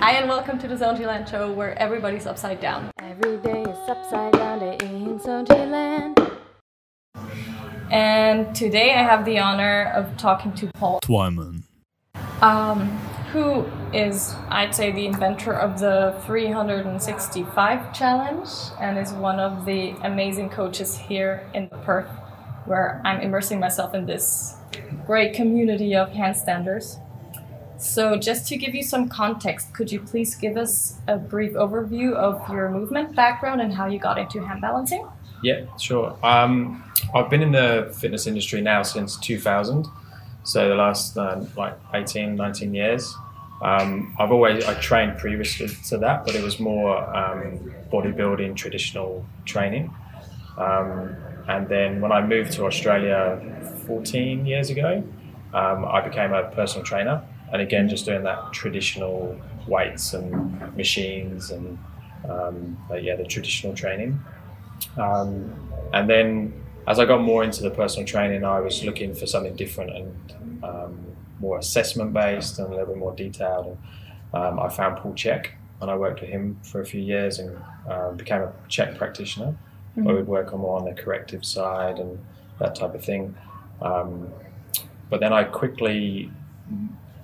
Hi, and welcome to the Zontiland show where everybody's upside down. Every day is upside down day in Zontiland. And today I have the honor of talking to Paul, Twyman. um, who is, I'd say, the inventor of the 365 challenge and is one of the amazing coaches here in Perth, where I'm immersing myself in this great community of handstanders. So, just to give you some context, could you please give us a brief overview of your movement background and how you got into hand balancing? Yeah, sure. Um, I've been in the fitness industry now since 2000, so the last uh, like 18, 19 years. Um, I've always I trained previous to, to that, but it was more um, bodybuilding, traditional training. Um, and then when I moved to Australia 14 years ago, um, I became a personal trainer, and again just doing that traditional weights and machines and um, but yeah, the traditional training. Um, and then as I got more into the personal training, I was looking for something different and um, more assessment based and a little bit more detailed. And um, I found Paul Chek, and I worked with him for a few years and um, became a CHEK practitioner. I would work on more on the corrective side and that type of thing. Um, but then I quickly,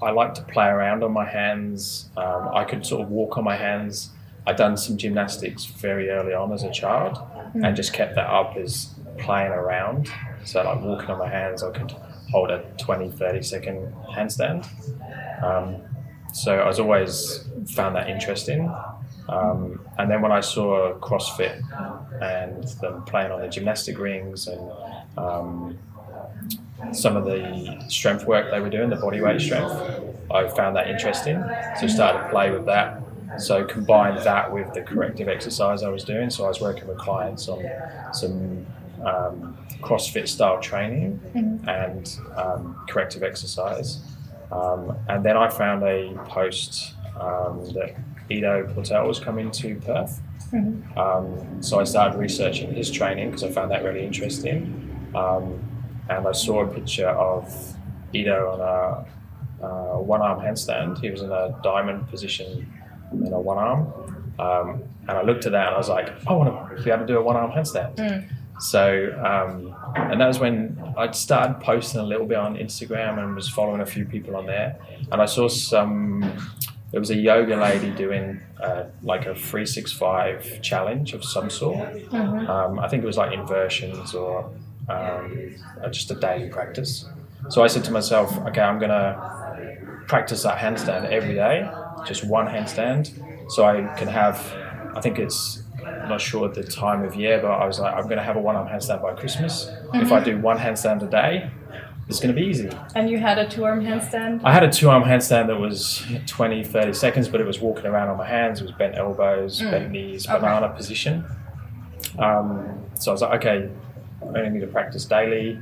I like to play around on my hands. Um, I could sort of walk on my hands. I'd done some gymnastics very early on as a child and just kept that up as playing around. So, like walking on my hands, I could hold a 20, 30 second handstand. Um, so, I was always found that interesting. Um, and then when I saw CrossFit and them playing on the gymnastic rings and um, some of the strength work they were doing, the body weight strength, I found that interesting. So started to play with that. So combined that with the corrective exercise I was doing. So I was working with clients on some um, CrossFit style training and um, corrective exercise. Um, and then I found a post um, that Ido Portal was coming to Perth. Um, so I started researching his training because I found that really interesting. Um, and I saw a picture of Ido on a uh, one arm handstand. He was in a diamond position in a one arm. Um, and I looked at that and I was like, I want to be able to do a one arm handstand. So, um, and that was when I started posting a little bit on Instagram and was following a few people on there. And I saw some, there was a yoga lady doing uh, like a 365 challenge of some sort. Um, I think it was like inversions or um, just a daily practice. So I said to myself, okay, I'm going to practice that handstand every day, just one handstand, so I can have, I think it's, I'm not sure the time of year, but I was like, I'm going to have a one arm handstand by Christmas. If I do one handstand a day, it's going to be easy. And you had a two arm handstand? I had a two arm handstand that was 20, 30 seconds, but it was walking around on my hands, it was bent elbows, bent knees, Okay. banana position. Um, so I was like, okay, I only need to practice daily,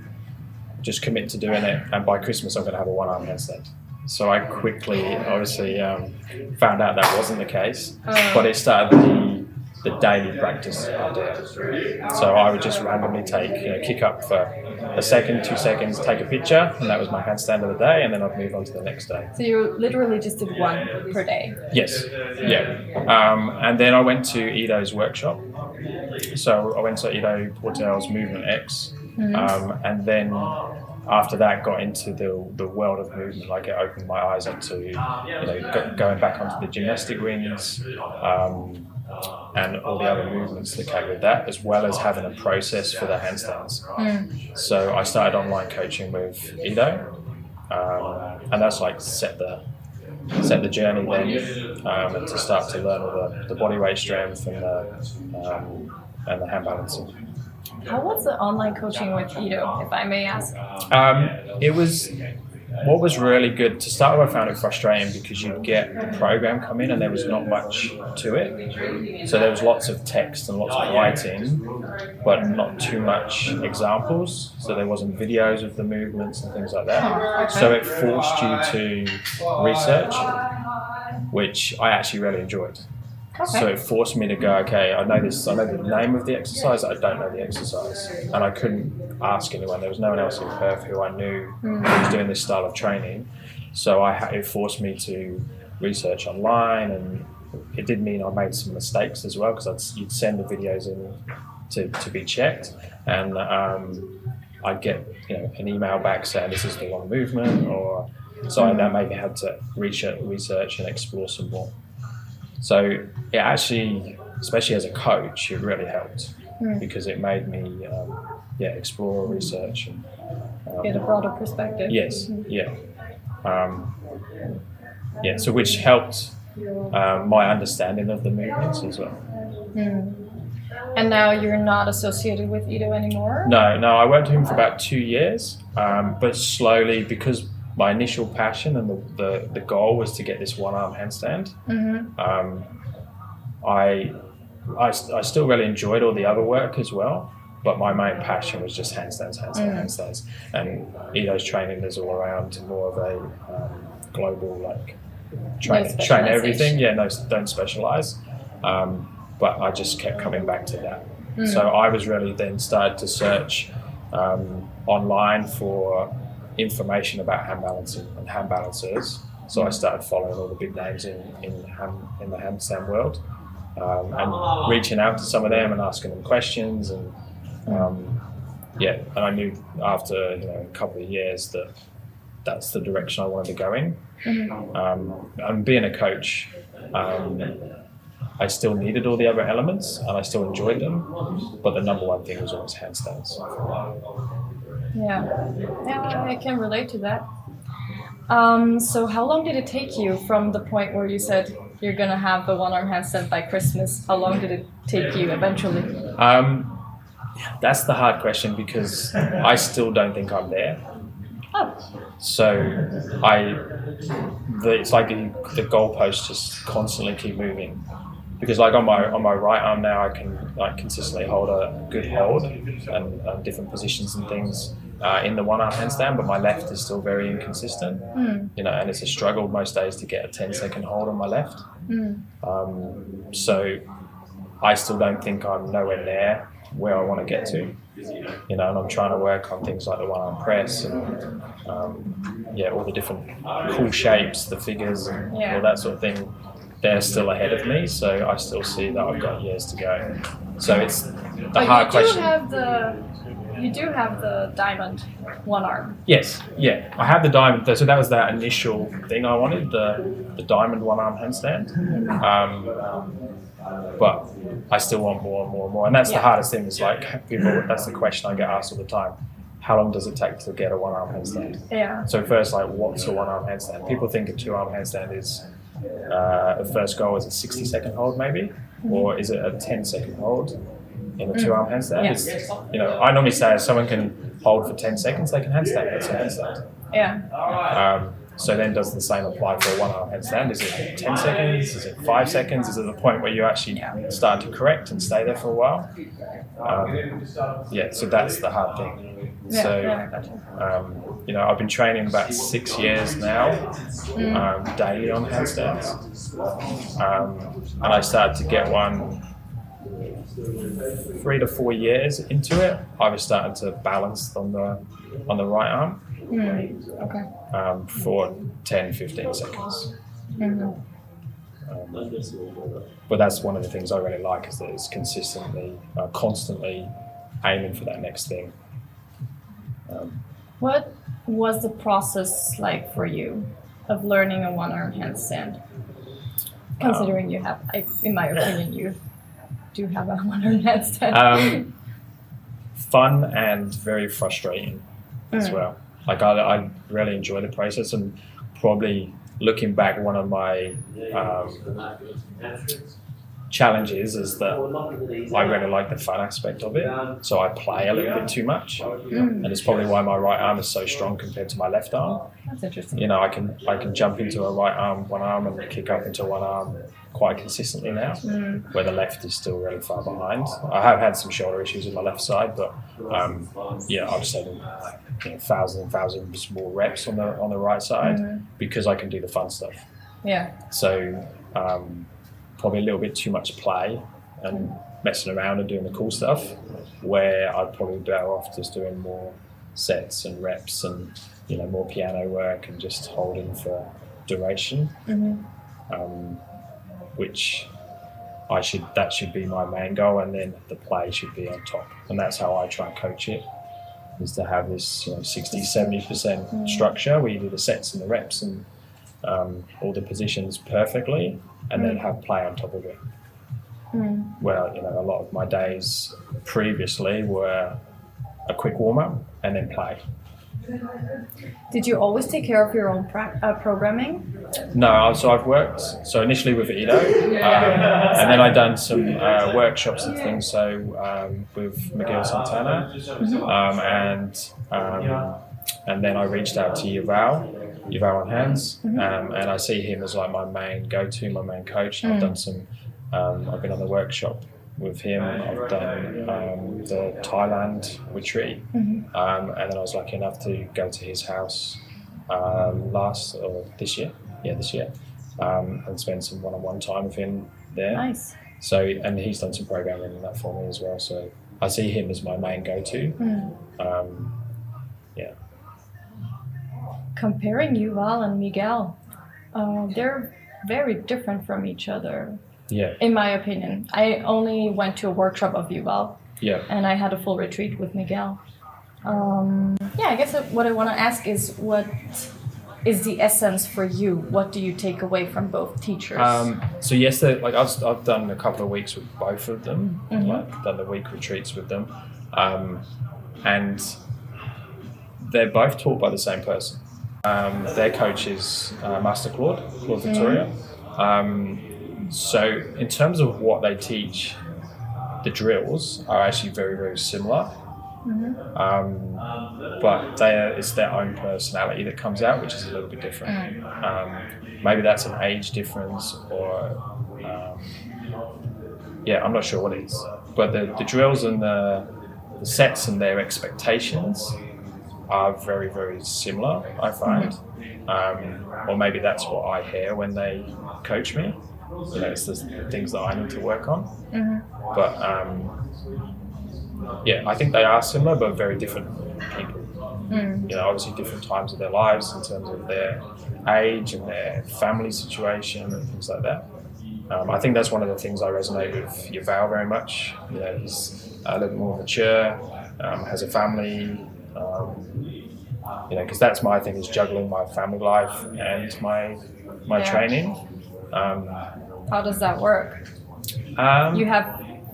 just commit to doing it, and by Christmas I'm going to have a one arm handstand. So I quickly, obviously, um, found out that wasn't the case, but it started the, the daily practice idea. So I would just randomly take, you know, kick up for a second, two seconds, take a picture, and that was my handstand of the day, and then I'd move on to the next day. So you literally just did one per day. Yes, yeah. Um, and then I went to Ido's workshop. So I went to Ido Portal's Movement X, um, and then after that got into the, the world of movement. Like it opened my eyes up to you know go, going back onto the gymnastic rings. Um, and all the other movements that came with that, as well as having a process for the handstands. So I started online coaching with Ido, um, and that's like set the set the journey then, um, and to start to learn all the, the body weight strength and the um, and the hand balancing. How was the online coaching with Ido, if I may ask? Um, it was what was really good to start with. I found it frustrating because you'd get the program come in and there was not much to it. So there was lots of text and lots of writing, but not too much examples. So there wasn't videos of the movements and things like that. So it forced you to research, which I actually really enjoyed. So it forced me to go, okay, I know this, I know the name of the exercise, I don't know the exercise. And I couldn't ask anyone. There was no one else in Perth who I knew who was doing this style of training. So I, it forced me to research online, and it did mean I made some mistakes as well because you'd send the videos in to, to be checked, and um, I'd get you know an email back saying this is the wrong movement, or so I then maybe had to research, research and explore some more. So it actually, especially as a coach, it really helped Mm. because it made me um, yeah explore research and um, Get a broader perspective. Yes, yeah. Um, yeah, so which helped um, my understanding of the movements as well. Mm. And now you're not associated with Ido anymore? No, no, I worked with him for about two years, um, but slowly because my initial passion and the, the, the goal was to get this one arm handstand, Mm-hmm. um, I, I, I still really enjoyed all the other work as well. But my main passion was just handstands, handstands, Mm. handstands, and Ido's training is all around more of a um, global like train, train everything. Yeah, no, don't specialize. Um, but I just kept coming back to that. Mm. So I was really then started to search um, online for information about hand balancing and hand balancers. So I started following all the big names in in, hand, in the handstand world um, and reaching out to some of them and asking them questions and um, yeah. And I knew after you know a couple of years that that's the direction I wanted to go in. Mhm. Um, and being a coach, um, I still needed all the other elements and I still enjoyed them, but the number one thing was always handstands. Yeah. Yeah, I can relate to that. Um, so how long did it take you from the point where you said you're gonna have the one arm handstand by Christmas? How long did it take you eventually? Um, that's the hard question because I still don't think I'm there. Oh. So I, the, it's like the, the goalposts just constantly keep moving. Because like on my on my right arm now, I can like consistently hold a good hold and, and different positions and things uh, in the one arm handstand, but my left is still very inconsistent. Mm. You know, and it's a struggle most days to get a 10 second hold on my left. Mm. Um, so I still don't think I'm nowhere near where I want to get to. You know, and I'm trying to work on things like the one arm press and um, yeah, all the different cool shapes, the figures, and Yeah. all that sort of thing. They're still ahead of me, so I still see that I've got years to go. So it's the But hard question. have the you do have the diamond one arm. Yes, yeah, I have the diamond. So that was that initial thing I wanted the the diamond one arm handstand. Um, but I still want more and more and more, and that's Yeah. the hardest thing. Is like people. That's the question I get asked all the time. How long does it take to get a one arm handstand? Yeah. So first, like, what's a one arm handstand? People think a two arm handstand is uh, the first goal is a sixty second hold, maybe, or is it a 10 second hold in a two arm handstand? Yeah. It's, you know, I normally say if someone can hold for ten seconds, they can handstand. That's a handstand. Yeah. Um, so then, does the same apply for a one-arm handstand? Is it ten seconds? Is it five seconds? Is it the point where you actually start to correct and stay there for a while? Um, yeah, so that's the hard thing. Yeah, so, yeah, gotcha. um, you know, I've been training about six years now, Mm. um, daily on handstands, um, and I started to get one three to four years into it. I was starting to balance on the on the right arm Mm. Okay. um, for 10, 15 seconds. Mhm. Um, but that's one of the things I really like is that it's consistently, uh, constantly aiming for that next thing. Um, What was the process like for you of learning a one arm handstand? Considering you have, I, in my opinion, you do have a one arm handstand. um, fun and very frustrating as Mm. well. Like I, I really enjoy the process and probably looking back, one of my um, challenges is that I really like the fun aspect of it. So I play a little bit too much, Mm. and it's probably why my right arm is so strong compared to my left arm. That's interesting. You know, I can I can jump into a right arm, one arm, and kick up into one arm quite consistently now. Mm. Where the left is still really far behind. I have had some shoulder issues with my left side, but um, yeah, I've just had you know, thousands and thousands more reps on the on the right side Mhm. because I can do the fun stuff. Yeah. So um, probably a little bit too much play and messing around and doing the cool stuff. Where I'd probably be better off just doing more sets and reps and you know more piano work and just holding for duration. hmm um, which I should that should be my main goal, and then the play should be on top, and that's how I try and coach it. Is to have this you know 60 70 percent structure where you do the sets and the reps and um, all the positions perfectly, and then have play on top of it. Mm. Well, you know, a lot of my days previously were a quick warm up and then play. Did you always take care of your own pra- uh, programming? No, so I've worked so initially with Ido, um, and then I've done some uh, workshops and things. So um, with Miguel Santana, um, and um, and then I reached out to Yuval, Yuval on Hands, um, and I see him as like my main go-to, my main coach. I've done some. Um, I've been on the workshop with him. I've done um, the Thailand retreat, um, and then I was lucky enough to go to his house um, last or this year, yeah, this year, um, and spend some one-on-one time with him there. Nice. So, and he's done some programming and that for me as well. So, I see him as my main go-to. Mm. Um, yeah. Comparing Yuval and Miguel, uh, they're very different from each other, Yeah. in my opinion. I only went to a workshop of Yuval, Yeah. and I had a full retreat with Miguel. Um, yeah, I guess what I want to ask is what is the essence for you? What do you take away from both teachers? Um, so yesterday, like I've, I've done a couple of weeks with both of them, Mhm. like done the week retreats with them, um, and they're both taught by the same person. Um, their coach is uh, Master Claude, Claude Victoria. Um, so in terms of what they teach, the drills are actually very very similar. Um, but they are, it's their own personality that comes out, which is a little bit different. Um, maybe that's an age difference, or um, yeah, I'm not sure what it is. But the, the drills and the, the sets and their expectations are very, very similar. I find, um, or maybe that's what I hear when they coach me. You know, it's the things that I need to work on. Mhm. But um, yeah, I think they are similar, but very different people. Mm. You know, obviously different times of their lives in terms of their age and their family situation and things like that. Um, I think that's one of the things I resonate with Yuval very much. You know, he's a little more mature, um, has a family. Um, you know, because that's my thing is juggling my family life and my my Yeah. training. Um, How does that work? um, You have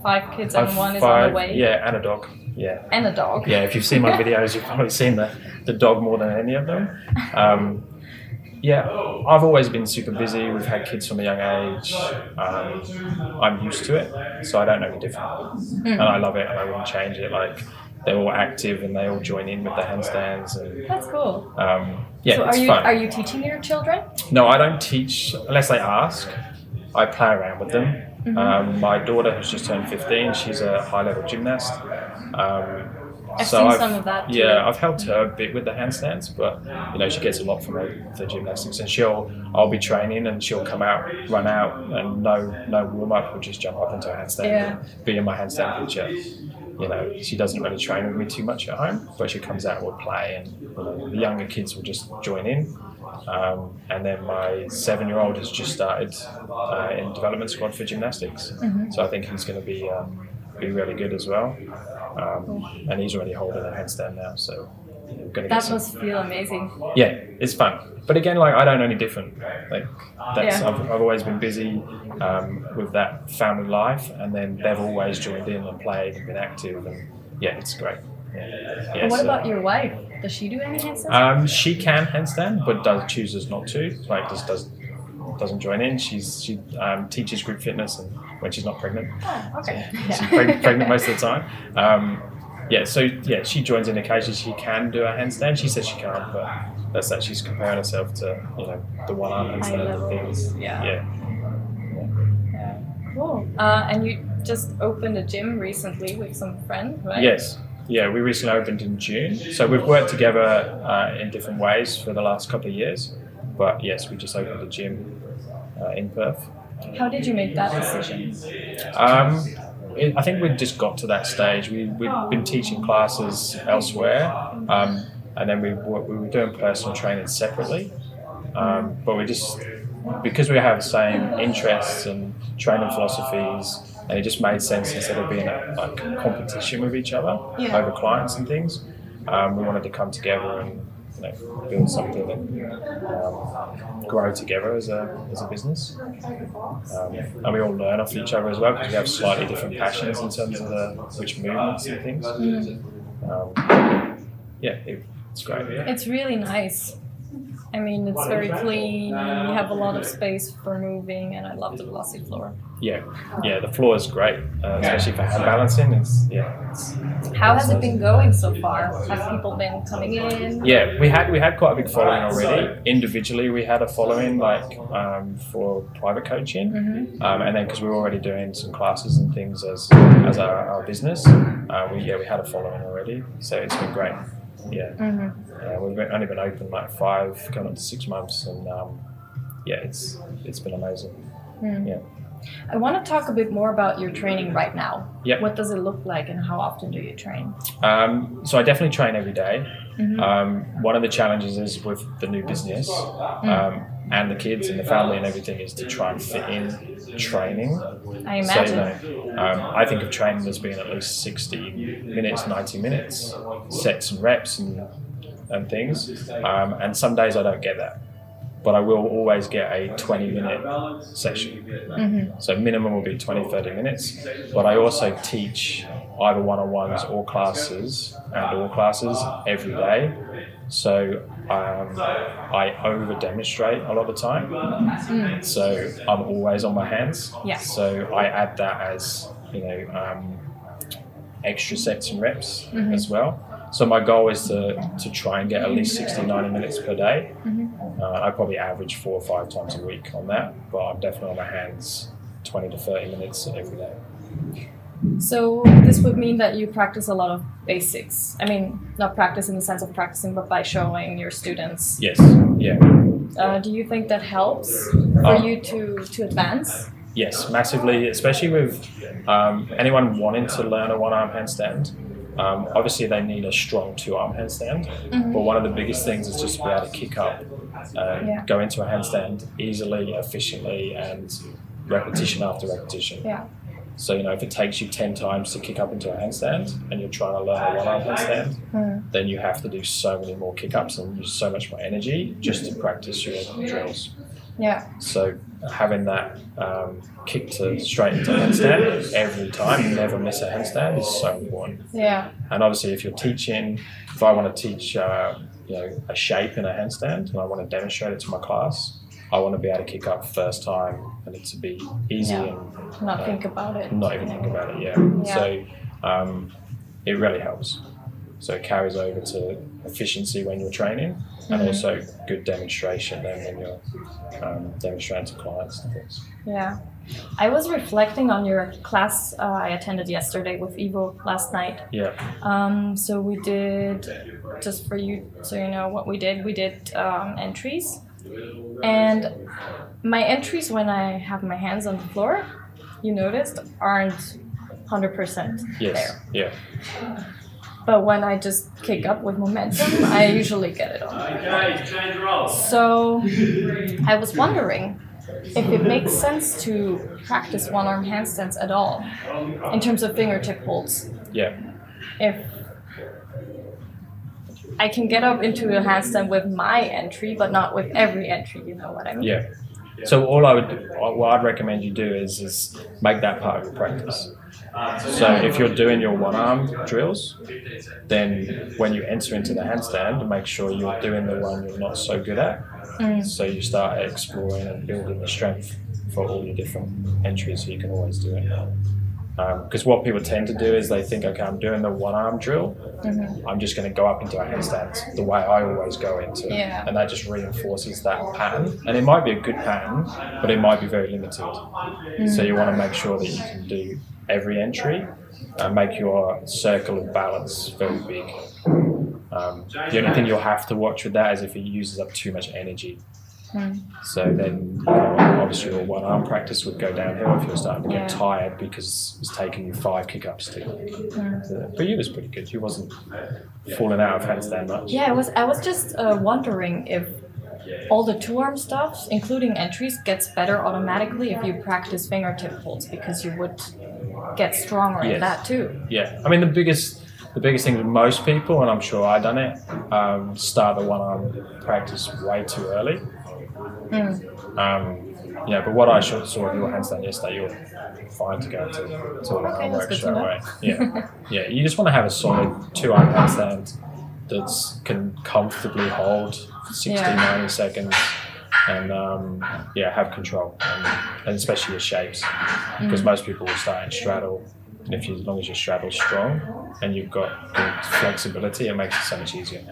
five kids and one is five- on the way, Yeah, and a dog. Yeah. and a dog. Yeah, if you've seen my videos, you've probably seen the, the dog more than any of them. Um, yeah, I've always been super busy. We've had kids from a young age. Um, I'm used to it, so I don't know any different. And I love it, and I wouldn't change it. Like they're all active and they all join in with the handstands, and That's cool. um, yeah, so are you fun. are you teaching your children? No, I don't teach unless they ask. I play around with them. Mm-hmm. Um, my daughter has just turned 15. She's a high level gymnast. Um, I've so seen I've, some of that too. Yeah, I've helped her a bit with the handstands, but you know she gets a lot from the, the gymnastics, and she'll I'll be training, and she'll come out, run out, and no no warm up, will just jump up into a handstand, Yeah. and be in my handstand picture. You know, she doesn't really train with me too much at home, but she comes out and will play, and you know, the younger kids will just join in. Um, and then my seven-year-old has just started uh, in development squad for gymnastics, Mm-hmm. so I think he's going to be um, be really good as well. Um, and he's already holding a handstand now, so we're going to get That some. must feel amazing. Yeah, it's fun. But again, like I don't know any different. Like that's Yeah. I've, I've always been busy um, with that family life, and then they've always joined in and played and been active, and yeah, it's great. Yeah. Yeah, what so- about your wife? Does she do any handstands? um, she can handstand, but does chooses not to. Like just does doesn't join in. She's she um, teaches group fitness, and when she's not pregnant, Ah, okay. she's preg- pregnant most of the time. Um, yeah, so yeah, she joins in occasionally. She can do a handstand. She says she can't, but that's that she's comparing herself to you know the one arm handstand things. yeah. yeah. Yeah. Cool. Uh, and you just opened a gym recently with some friends, right? Yes. Yeah, we recently opened in June. So we've worked together uh, in different ways for the last couple of years. But yes, we just opened a gym uh, in Perth. How did you make that decision? Um, it, I think we just got to that stage. We, we'd been teaching classes elsewhere, um, and then we, were- we were doing personal training separately. Um, but we just because we have the same interests and training philosophies, and it just made sense instead of being a like competition with each other Yeah. over clients and things. Um, we wanted to come together and you know, build something that um, grow together as a, as a business. Um, and we all learn off each other as well because we have slightly different passions in terms of the which movements and things. Um, yeah, it, it's great. Yeah. It's really nice. I mean, it's very clean. You have a lot of space for moving, and I love the glossy floor. Yeah, yeah, the floor is great, uh, especially for hand balancing. It's yeah, it's, How has it been going so far? Have people been coming in? yeah. We had we had quite a big following already. Individually, we had a following like um, for private coaching, Mhm. um, and then because we were already doing some classes and things as as our, our business, uh, we yeah we had a following already. So it's been great. Yeah, Mhm. uh, we've been, only been open like five, coming to six months, and um, yeah, it's it's been amazing. Mm. Yeah. I want to talk a bit more about your training right now. Yep. What does it look like, and how often do you train? Um, so I definitely train every day. Mhm. Um, one of the challenges is with the new business um, and the kids and the family and everything is to try and fit in training. I So, you imagine. know, um, I think of training as being at least 60 minutes, 90 minutes, sets and reps and, and things. Um, and some days I don't get that. But I will always get a 20 minute session. Mhm. So minimum will be 20, 30 minutes. But I also teach either one-on-ones or classes and all classes every day. So um, I over demonstrate a lot of the time. So I'm always on my hands. Yeah. So I add that as, you know, um, extra sets and reps Mhm. as well. So my goal is to, to try and get at least 60, 90 minutes per day. Mhm. Uh, I probably average four or five times a week on that, but I'm definitely on my hands 20 to 30 minutes every day. So this would mean that you practice a lot of basics. I mean, not practice in the sense of practicing, but by showing your students. Yes, yeah, Uh, do you think that helps for Oh. you to to advance? yes, massively, especially with um, anyone wanting to learn a one arm handstand. Um, obviously, they need a strong two arm handstand, Mhm. but one of the biggest things is just to be able to kick up, uh, Yeah. go into a handstand easily, efficiently, and repetition after repetition. Yeah. So, you know, if it takes you 10 times to kick up into a handstand and you're trying to learn a one arm handstand, Mm. then you have to do so many more kick ups and use so much more energy just to practice your drills. Yeah. So, having that um, kick to straight into handstand every time, you never miss a handstand, is so important. Yeah. And obviously, if you're teaching, if I want to teach, uh, you know, a shape in a handstand and I want to demonstrate it to my class, I want to be able to kick up first time and it to be easy Yeah. and Not uh, think about it. not even think about it. Yeah. Yeah. So um, it really helps. So it carries over to efficiency when you're training, and Mhm. also good demonstration then when you're um, demonstrating to clients and things. Yeah. I was reflecting on your class uh, I attended yesterday with Evo last night. Yeah. Um, so we did, just for you, so you know what we did, we did um, entries. And my entries, when I have my hands on the floor, you noticed, aren't 100% Yes. there. Yeah. But when I just kick up with momentum, I usually get it on. So I was wondering if it makes sense to practice one arm handstands at all in terms of fingertip holds. Yeah. If I can get up into a handstand with my entry, but not with every entry, you know what I mean? Yeah. So all I would, what I'd recommend you do is, is make that part of your practice. So if you're doing your one arm drills, then when you enter into the handstand, make sure you're doing the one you're not so good at. Mm. So you start exploring and building the strength for all your different entries, so you can always do it. Because what people tend to do is they think, okay, I'm doing the one arm drill, Mhm. I'm just going to go up into a handstand the way I always go into, Yeah. and that just reinforces that pattern. And it might be a good pattern, but it might be very limited. So you want to make sure that you can do every entry, and make your circle of balance very big. Um, the only thing you'll have to watch with that is if it uses up too much energy. Mm. So then, you know, obviously, your one arm practice would go downhill if you're starting to get Yeah. tired because it's taking you five kick ups to. Mm. But you was pretty good. You wasn't falling out of hands handstand much. Yeah, I was. I was just uh, wondering if all the two arm stuff, including entries, gets better automatically if you practice fingertip holds because you would get stronger in that too. Yeah, I mean the biggest the biggest thing with most people, and I'm sure I done it, um, start the one arm practice way too early. Mm. Um, yeah, but what I saw of your handstand yesterday, you're fine to go to, to one Okay, arm work straight away. Yeah, yeah. You just want to have a solid two arm handstand that's can comfortably hold 60, Yeah. 90 seconds. And um, yeah, have control, and, and especially your shapes, because Mm. most people will start in straddle, and if you, as long as your straddle's strong and you've got good flexibility, it makes it so much easier.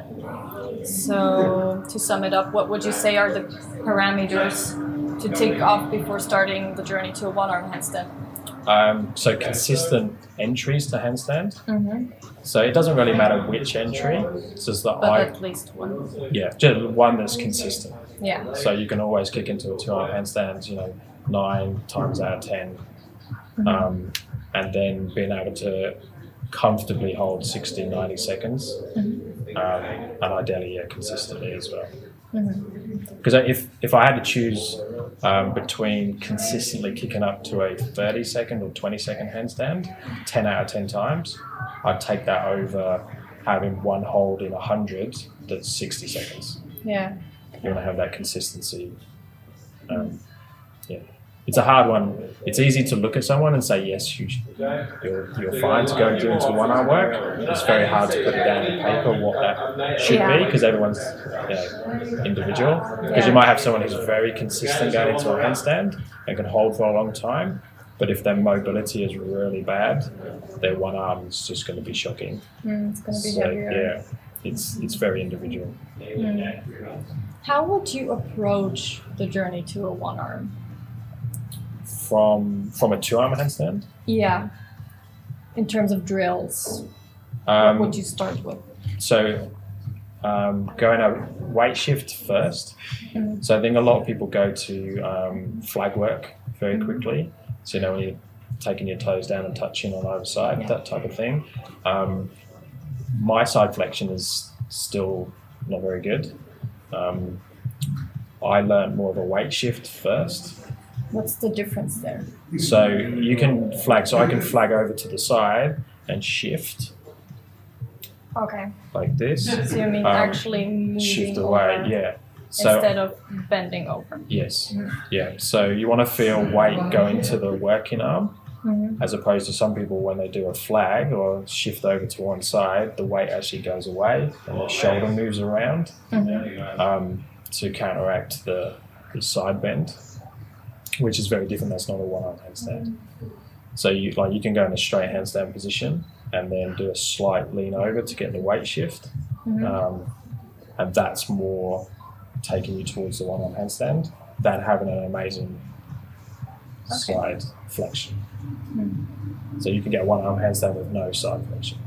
So to sum it up, what would you say are the parameters to take off before starting the journey to a one arm handstand? Um, so consistent entries to handstand. Mm-hmm. So it doesn't really matter which entry. It's just that But I, at least one. yeah, just one that's consistent. Yeah. So you can always kick into a two-arm handstand, you know, nine times out of 10 um, and then being able to comfortably hold 60, 90 seconds, um, and ideally, yeah, consistently as well. Because if if I had to choose um, between consistently kicking up to a 30 second or 20 second handstand, 10 out of 10 times, I'd take that over having one hold in 100 that's 60 seconds. Yeah. You want to have that consistency. Um, yeah. It's a hard one. It's easy to look at someone and say, yes, you, you're, you're fine to go and do into one arm work. It's very hard to put it down on paper what that should Yeah. be because everyone's you know, individual. Because Yeah. you might have someone who's very consistent going into a handstand and can hold for a long time. But if their mobility is really bad, their one arm is just going to be shocking. Mm, it's gonna be So, heavier. yeah, it's, it's very individual. How would you approach the journey to a one arm? From, from a two arm handstand, Yeah. In terms of drills, um, what would you start with? So, um, going a weight shift first. Mhm. So I think a lot of people go to um, flag work very quickly. So you know when you're taking your toes down and touching on either side, Yeah. that type of thing. Um, my side flexion is still not very good. Um, I learned more of a weight shift first. What's the difference there? So you can flag. So I can flag over to the side and shift Okay. like this. So you mean Um, actually moving shift away, over yeah. So instead of bending over. yes, yeah. So you want to feel weight going to the working arm, Mhm. as opposed to some people when they do a flag or shift over to one side, the weight actually goes away and the shoulder moves around Mhm. um, to counteract the, the side bend, which is very different. That's not a one-arm handstand. So you like you can go in a straight handstand position and then do a slight lean over to get the weight shift. Mhm. um, and that's more taking you towards the one arm handstand than having an amazing Okay. side flexion. So you can get one arm handstand with no side flexion.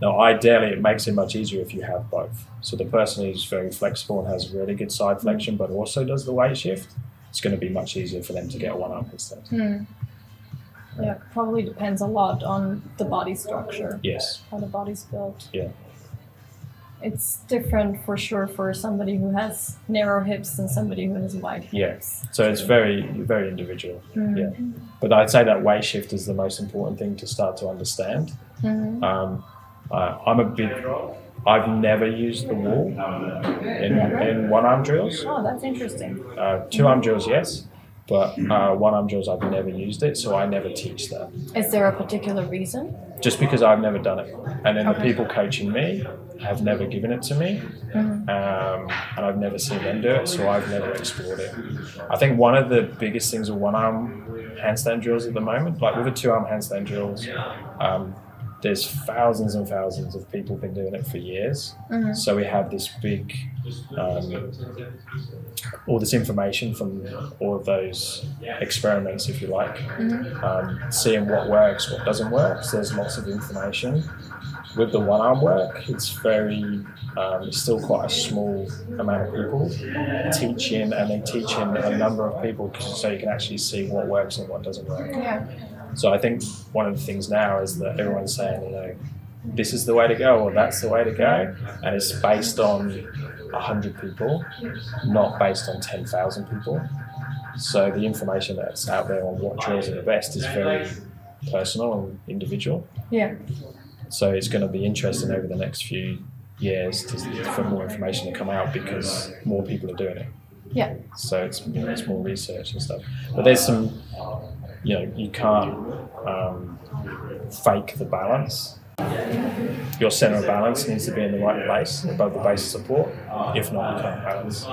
Now, ideally, it makes it much easier if you have both. So the person who's very flexible and has really good side flexion, but also does the weight shift, it's going to be much easier for them to get one arm handstand. Hmm. Yeah, probably depends a lot on the body structure, Yes. how the body's built. Yeah. It's different for sure for somebody who has narrow hips and somebody who has wide Yeah. hips. So it's very, very individual. Mm. Yeah. But I'd say that weight shift is the most important thing to start to understand. Mhm. Um, uh, I'm a big. I've never used the wall in, in one arm drills. Oh, that's interesting. Uh, two arm drills, yes, but uh, one arm drills, I've never used it, so I never teach that. Is there a particular reason? Just because I've never done it, and then the people coaching me have never given it to me, Mhm. um, and I've never seen them do it, so I've never explored it. I think one of the biggest things with one arm handstand drills at the moment, like with the two arm handstand drills, um, there's thousands and thousands of people been doing it for years. Mhm. So we have this big, um, all this information from all of those experiments, if you like, um, seeing what works, what doesn't work. So there's lots of information. With the one arm work, it's very, um, it's still quite a small amount of people teaching and then teaching a number of people so you can actually see what works and what doesn't work. Yeah. So I think one of the things now is that everyone's saying, you know, this is the way to go or that's the way to go, and it's based on 100 people, not based on 10,000 people. So the information that's out there on what drills are the best is very personal and individual. Yeah. So it's going to be interesting over the next few years to, for more information to come out because more people are doing it. Yeah. So it's you know, it's more research and stuff. But there's some, you know, you can't um, fake the balance. Your center of balance needs to be in the right place above the base of support. If not, you can't balance.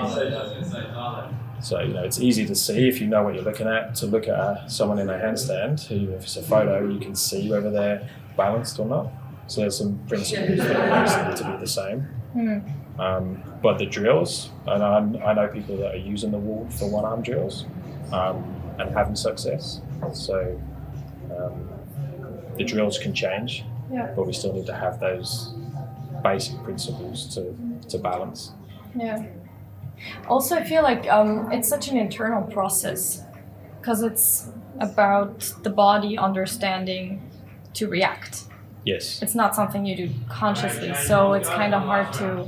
So you know it's easy to see if you know what you're looking at. To look at uh, someone in a handstand, who if it's a photo, you can see whether they're balanced or not. So there's some principles that need to be the same. Mm. Um, but the drills, and I, I know people that are using the wall for one arm drills um, and having success. So um, the drills can change, Yeah. but we still need to have those basic principles to, to balance. Yeah. Also, I feel like um, it's such an internal process because it's about the body understanding to react. Yes. It's not something you do consciously, so it's kind of hard to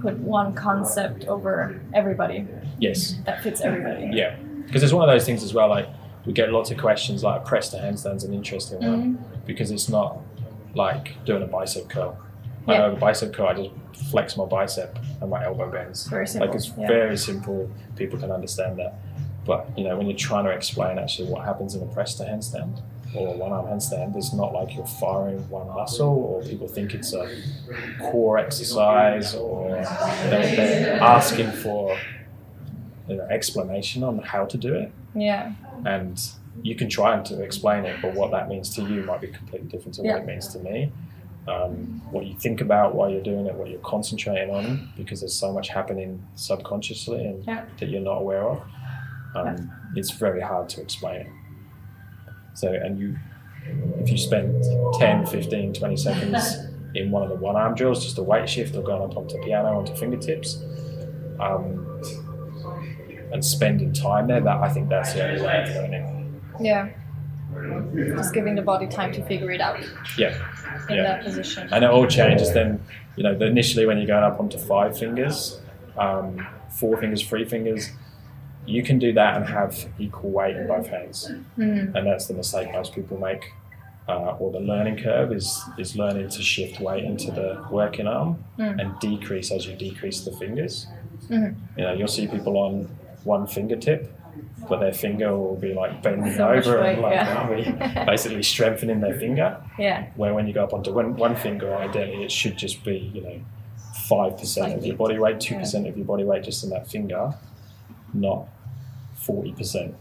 put one concept over everybody Yes. that fits everybody. Yeah. Because it's one of those things as well. Like we get lots of questions like a press to handstands an interesting one mm-hmm. because it's not like doing a bicep curl. I Yeah. a bicep curl. I just flex my bicep and my elbow bends. Very simple. Like it's yeah. very simple. People can understand that. But you know, when you're trying to explain actually what happens in a press to handstand or a one arm handstand, it's not like you're firing one muscle or people think it's a core exercise or they're, they're asking for you know, explanation on how to do it. yeah. And you can try and to explain it, but what that means to you might be completely different to what Yeah. it means to me. Um, what you think about while you're doing it, what you're concentrating on, because there's so much happening subconsciously and Yeah. that you're not aware of. Um, It's very hard to explain it. So, and you, if you spend 10, 15, 20 seconds in one of the one arm drills, just a weight shift or going up onto piano, onto fingertips, um, and spending time there, that I think that's the only way of learning. Yeah. Just giving the body time to figure it out Yeah. in Yeah. that position. And it all changes then, you know, initially when you're going up onto five fingers, um, four fingers, three fingers, you can do that and have equal weight in both hands. Mm. And that's the mistake most people make. Uh, or the learning curve is, is learning to shift weight into the working arm Mm. and decrease as you decrease the fingers. Mhm. You know, you'll see people on one fingertip, but their finger will be like bending So over and like yeah. basically strengthening their finger. Yeah. Where when you go up onto one, one finger, ideally it should just be, you know, 5% of your body weight, 2% of your body weight just in that finger, not 40%.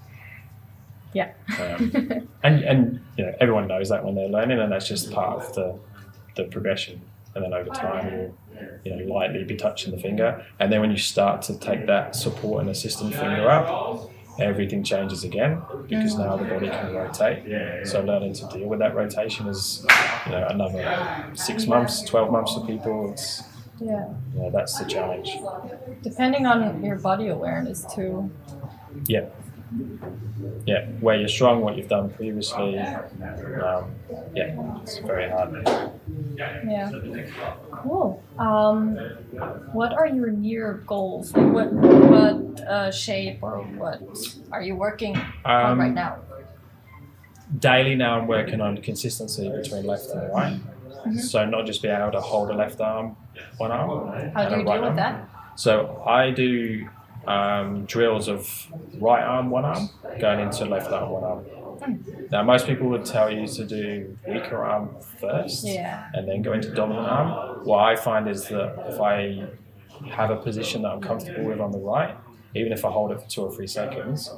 Yeah. Um, and, and, you know, everyone knows that when they're learning, and that's just part of the, the progression. And then over time, you'll, you know, lightly be touching the finger. And then when you start to take that support and assisting finger up, everything changes again because now the body can rotate. So learning to deal with that rotation is, you know, another six months, 12 months for people. It's, yeah. you know, that's the challenge. Depending on your body awareness too. Yeah. Yeah, where you're strong, what you've done previously. Um, yeah, it's very hard. Yeah. Cool. Um, what are your near goals? Like what what uh, shape or what are you working on Um, right now? daily now I'm working on consistency between left and right. So not just be able to hold a left arm, one arm. How do you right deal with arm. that? So I do um, drills of right arm, one arm, going into left arm, one arm. Now most people would tell you to do weaker arm first Yeah. and then go into dominant arm. What I find is that if I have a position that I'm comfortable with on the right, even if I hold it for two or three seconds,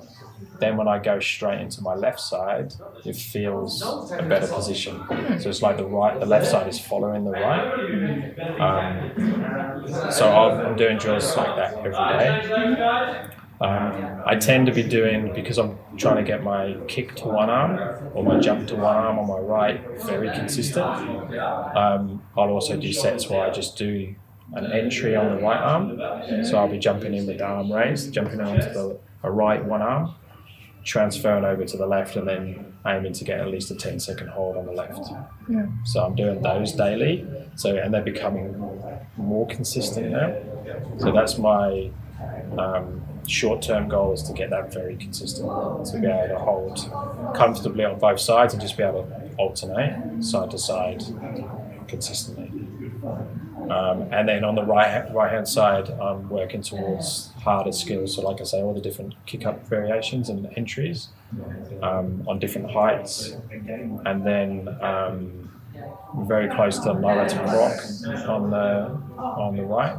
then when I go straight into my left side, it feels a better position. So it's like the right, the left side is following the right. Um, so I'm I'm doing drills like that every day. Um, I tend to be doing because I'm trying to get my kick to one arm or my jump to one arm on my right very consistent. Um, I'll also do sets where I just do an entry on the right arm. So I'll be jumping in with the arm raised, jumping onto the a right one arm, transferring over to the left and then aiming to get at least a 10 second hold on the left. Yeah. So I'm doing those daily. So and they're becoming more consistent now. So that's my um, short-term goal is to get that very consistent, to be able to hold comfortably on both sides and just be able to alternate side to side consistently. Um, and then on the right right hand side, I'm working towards harder skills. So, like I say, all the different kick up variations and entries um, on different heights, and then um, very close to lower to rock on the on the right.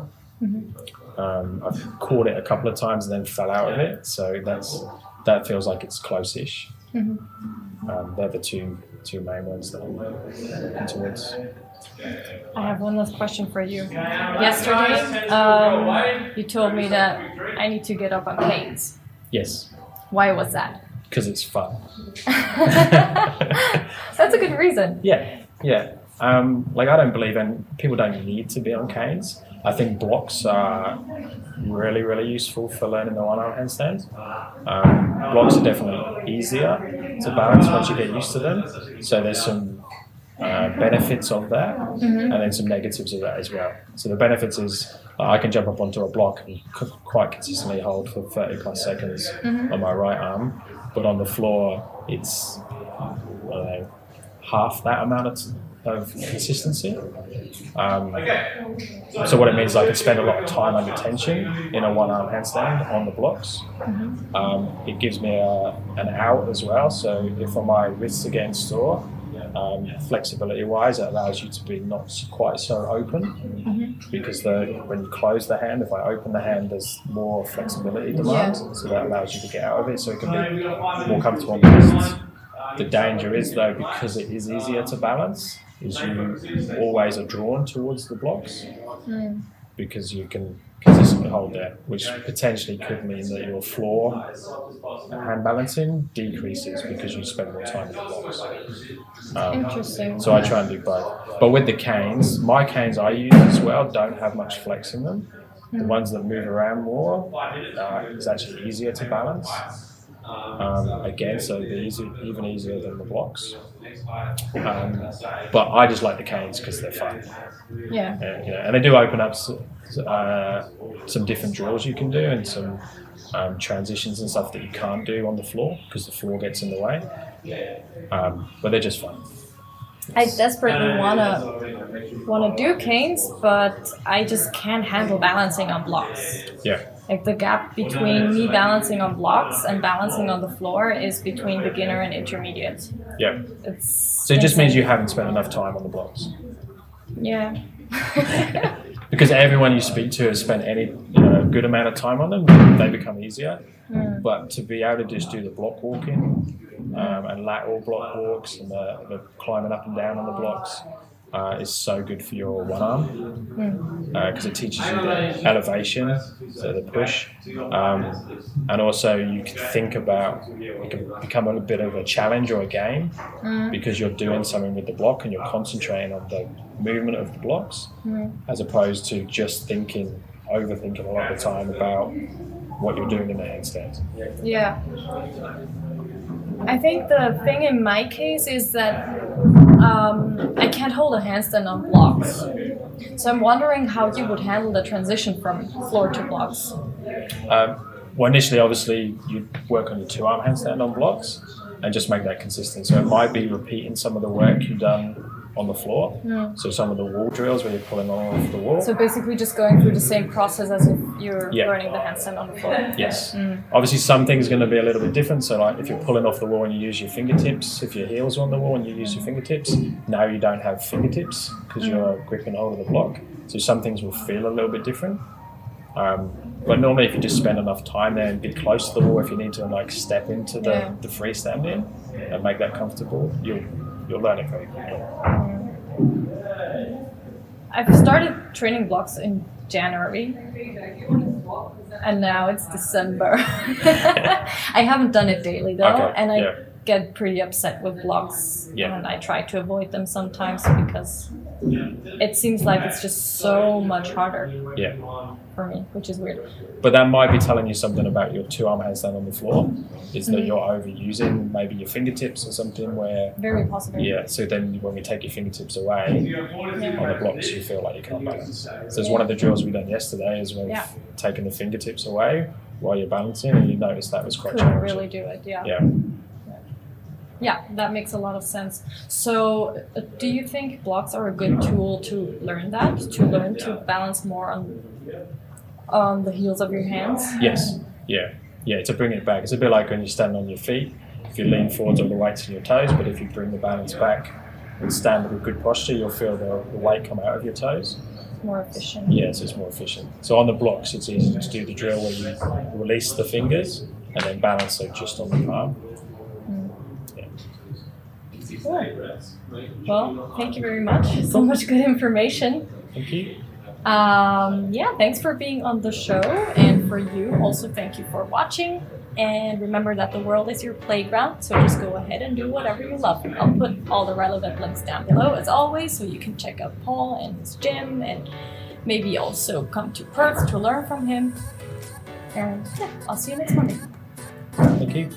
Um, I've caught it a couple of times and then fell out of it, so that's that feels like it's close-ish. Um, they're the two two main ones that I'm towards. I have one last question for you. Yesterday, um, you told me that I need to get up on canes. Yes, Why was that? because it's fun. That's a good reason. Yeah, yeah. Um, like I don't believe in people don't need to be on canes. I think blocks are really, really useful for learning the one arm handstand. Um, blocks are definitely easier to balance once you get used to them. So there's some uh, benefits of that, and then some negatives of that as well. So the benefits is uh, I can jump up onto a block and c- quite consistently hold for 30 plus seconds on my right arm, but on the floor it's I don't know, half that amount of, of consistency. Um, so what it means is I can spend a lot of time under tension in a one arm handstand on the blocks. Um, it gives me a, an out as well. So if my wrists are getting sore, um, flexibility wise, it allows you to be not quite so open because the when you close the hand, if I open the hand, there's more flexibility demand. So that allows you to get out of it. So it can be more comfortable on the wrists. The danger is though, because it is easier to balance, is you always are drawn towards the blocks because you can consistently hold there, which potentially could mean that your floor hand balancing decreases because you spend more time in the blocks. Um, Interesting. so I try and do both. But with the canes, my canes I use as well don't have much flex in them. The ones that move around more uh, is actually easier to balance. Um, again, so they're easy, even easier than the blocks. Um, but I just like the canes because they're fun. Yeah. Uh, you know, and they do open up uh, some different drills you can do and some um, transitions and stuff that you can't do on the floor because the floor gets in the way. Um, but they're just fun. I desperately wanna wanna do canes, but I just can't handle balancing on blocks. Yeah. Like the gap between me balancing on blocks and balancing on the floor is between beginner and intermediate. Yeah. It's So it just means you haven't spent enough time on the blocks. Yeah. Because everyone you speak to has spent any you know, good amount of time on them, they become easier. Mm. But to be able to just do the block walking um, and lateral block walks and the, the climbing up and down on the blocks uh, is so good for your one arm because it teaches you the elevation, so the push, um, and also you can think about it can become a bit of a challenge or a game because you're doing something with the block and you're concentrating on the movement of the blocks as opposed to just thinking, overthinking a lot of the time about what you're doing in the handstand. Yeah. I think the thing in my case is that um, I can't hold a handstand on blocks. So I'm wondering how you would handle the transition from floor to blocks. Um, well, initially, obviously, you work on your two arm handstand on blocks and just make that consistent. So it might be repeating some of the work you've done on the floor. Hmm. So some of the wall drills where you're pulling on off the wall. So basically, just going through the same process as if you're Yeah. learning the handstand on the floor. Yes. Hmm. Obviously, some things are going to be a little bit different. So, like if you're pulling off the wall and you use your fingertips, if your heels are on the wall and you use your hmm. fingertips, now you don't have fingertips because you're gripping hold of the block. So, some things will feel a little bit different. Um, but normally, if you just spend enough time there and be close to the wall, if you need to like step into the, Yeah. the freestanding and make that comfortable, you'll you'll learn it very quickly. I've started training blocks in January. And now it's December. I haven't done it daily though, Okay, and I yeah. get pretty upset with blocks. Yeah. And I try to avoid them sometimes because it seems like it's just so much harder Yeah. for me, which is weird. But that might be telling you something about your two arm handstand on the floor. Is that Mhm. you're overusing maybe your fingertips or something where Very possible. yeah, so then when we take your fingertips away on the blocks, you feel like you can't balance. So it's one of the drills we done yesterday is when Yeah. we've taken the fingertips away while you're balancing, and you notice that was quite Couldn't challenging. really do it. Yeah. Yeah. Yeah, that makes a lot of sense. So, uh, do you think blocks are a good tool to learn that? To learn to balance more on on the heels of your hands? Yes. Yeah. Yeah. To bring it back, it's a bit like when you stand on your feet. If you lean forwards, on the weight's in your toes, but if you bring the balance back and stand with a good posture, you'll feel the, the weight come out of your toes. More efficient. Yeah, so it's more efficient. So on the blocks, it's easy to do the drill where you release the fingers and then balance it just on the palm. Cool. Well, thank you very much. So much good information. Thank you. Um, yeah, thanks for being on the show, and for you, also thank you for watching. And remember that the world is your playground, so just go ahead and do whatever you love. I'll put all the relevant links down below as always, so you can check out Paul and his gym, and maybe also come to Perth to learn from him. And yeah, I'll see you next Monday. Thank you.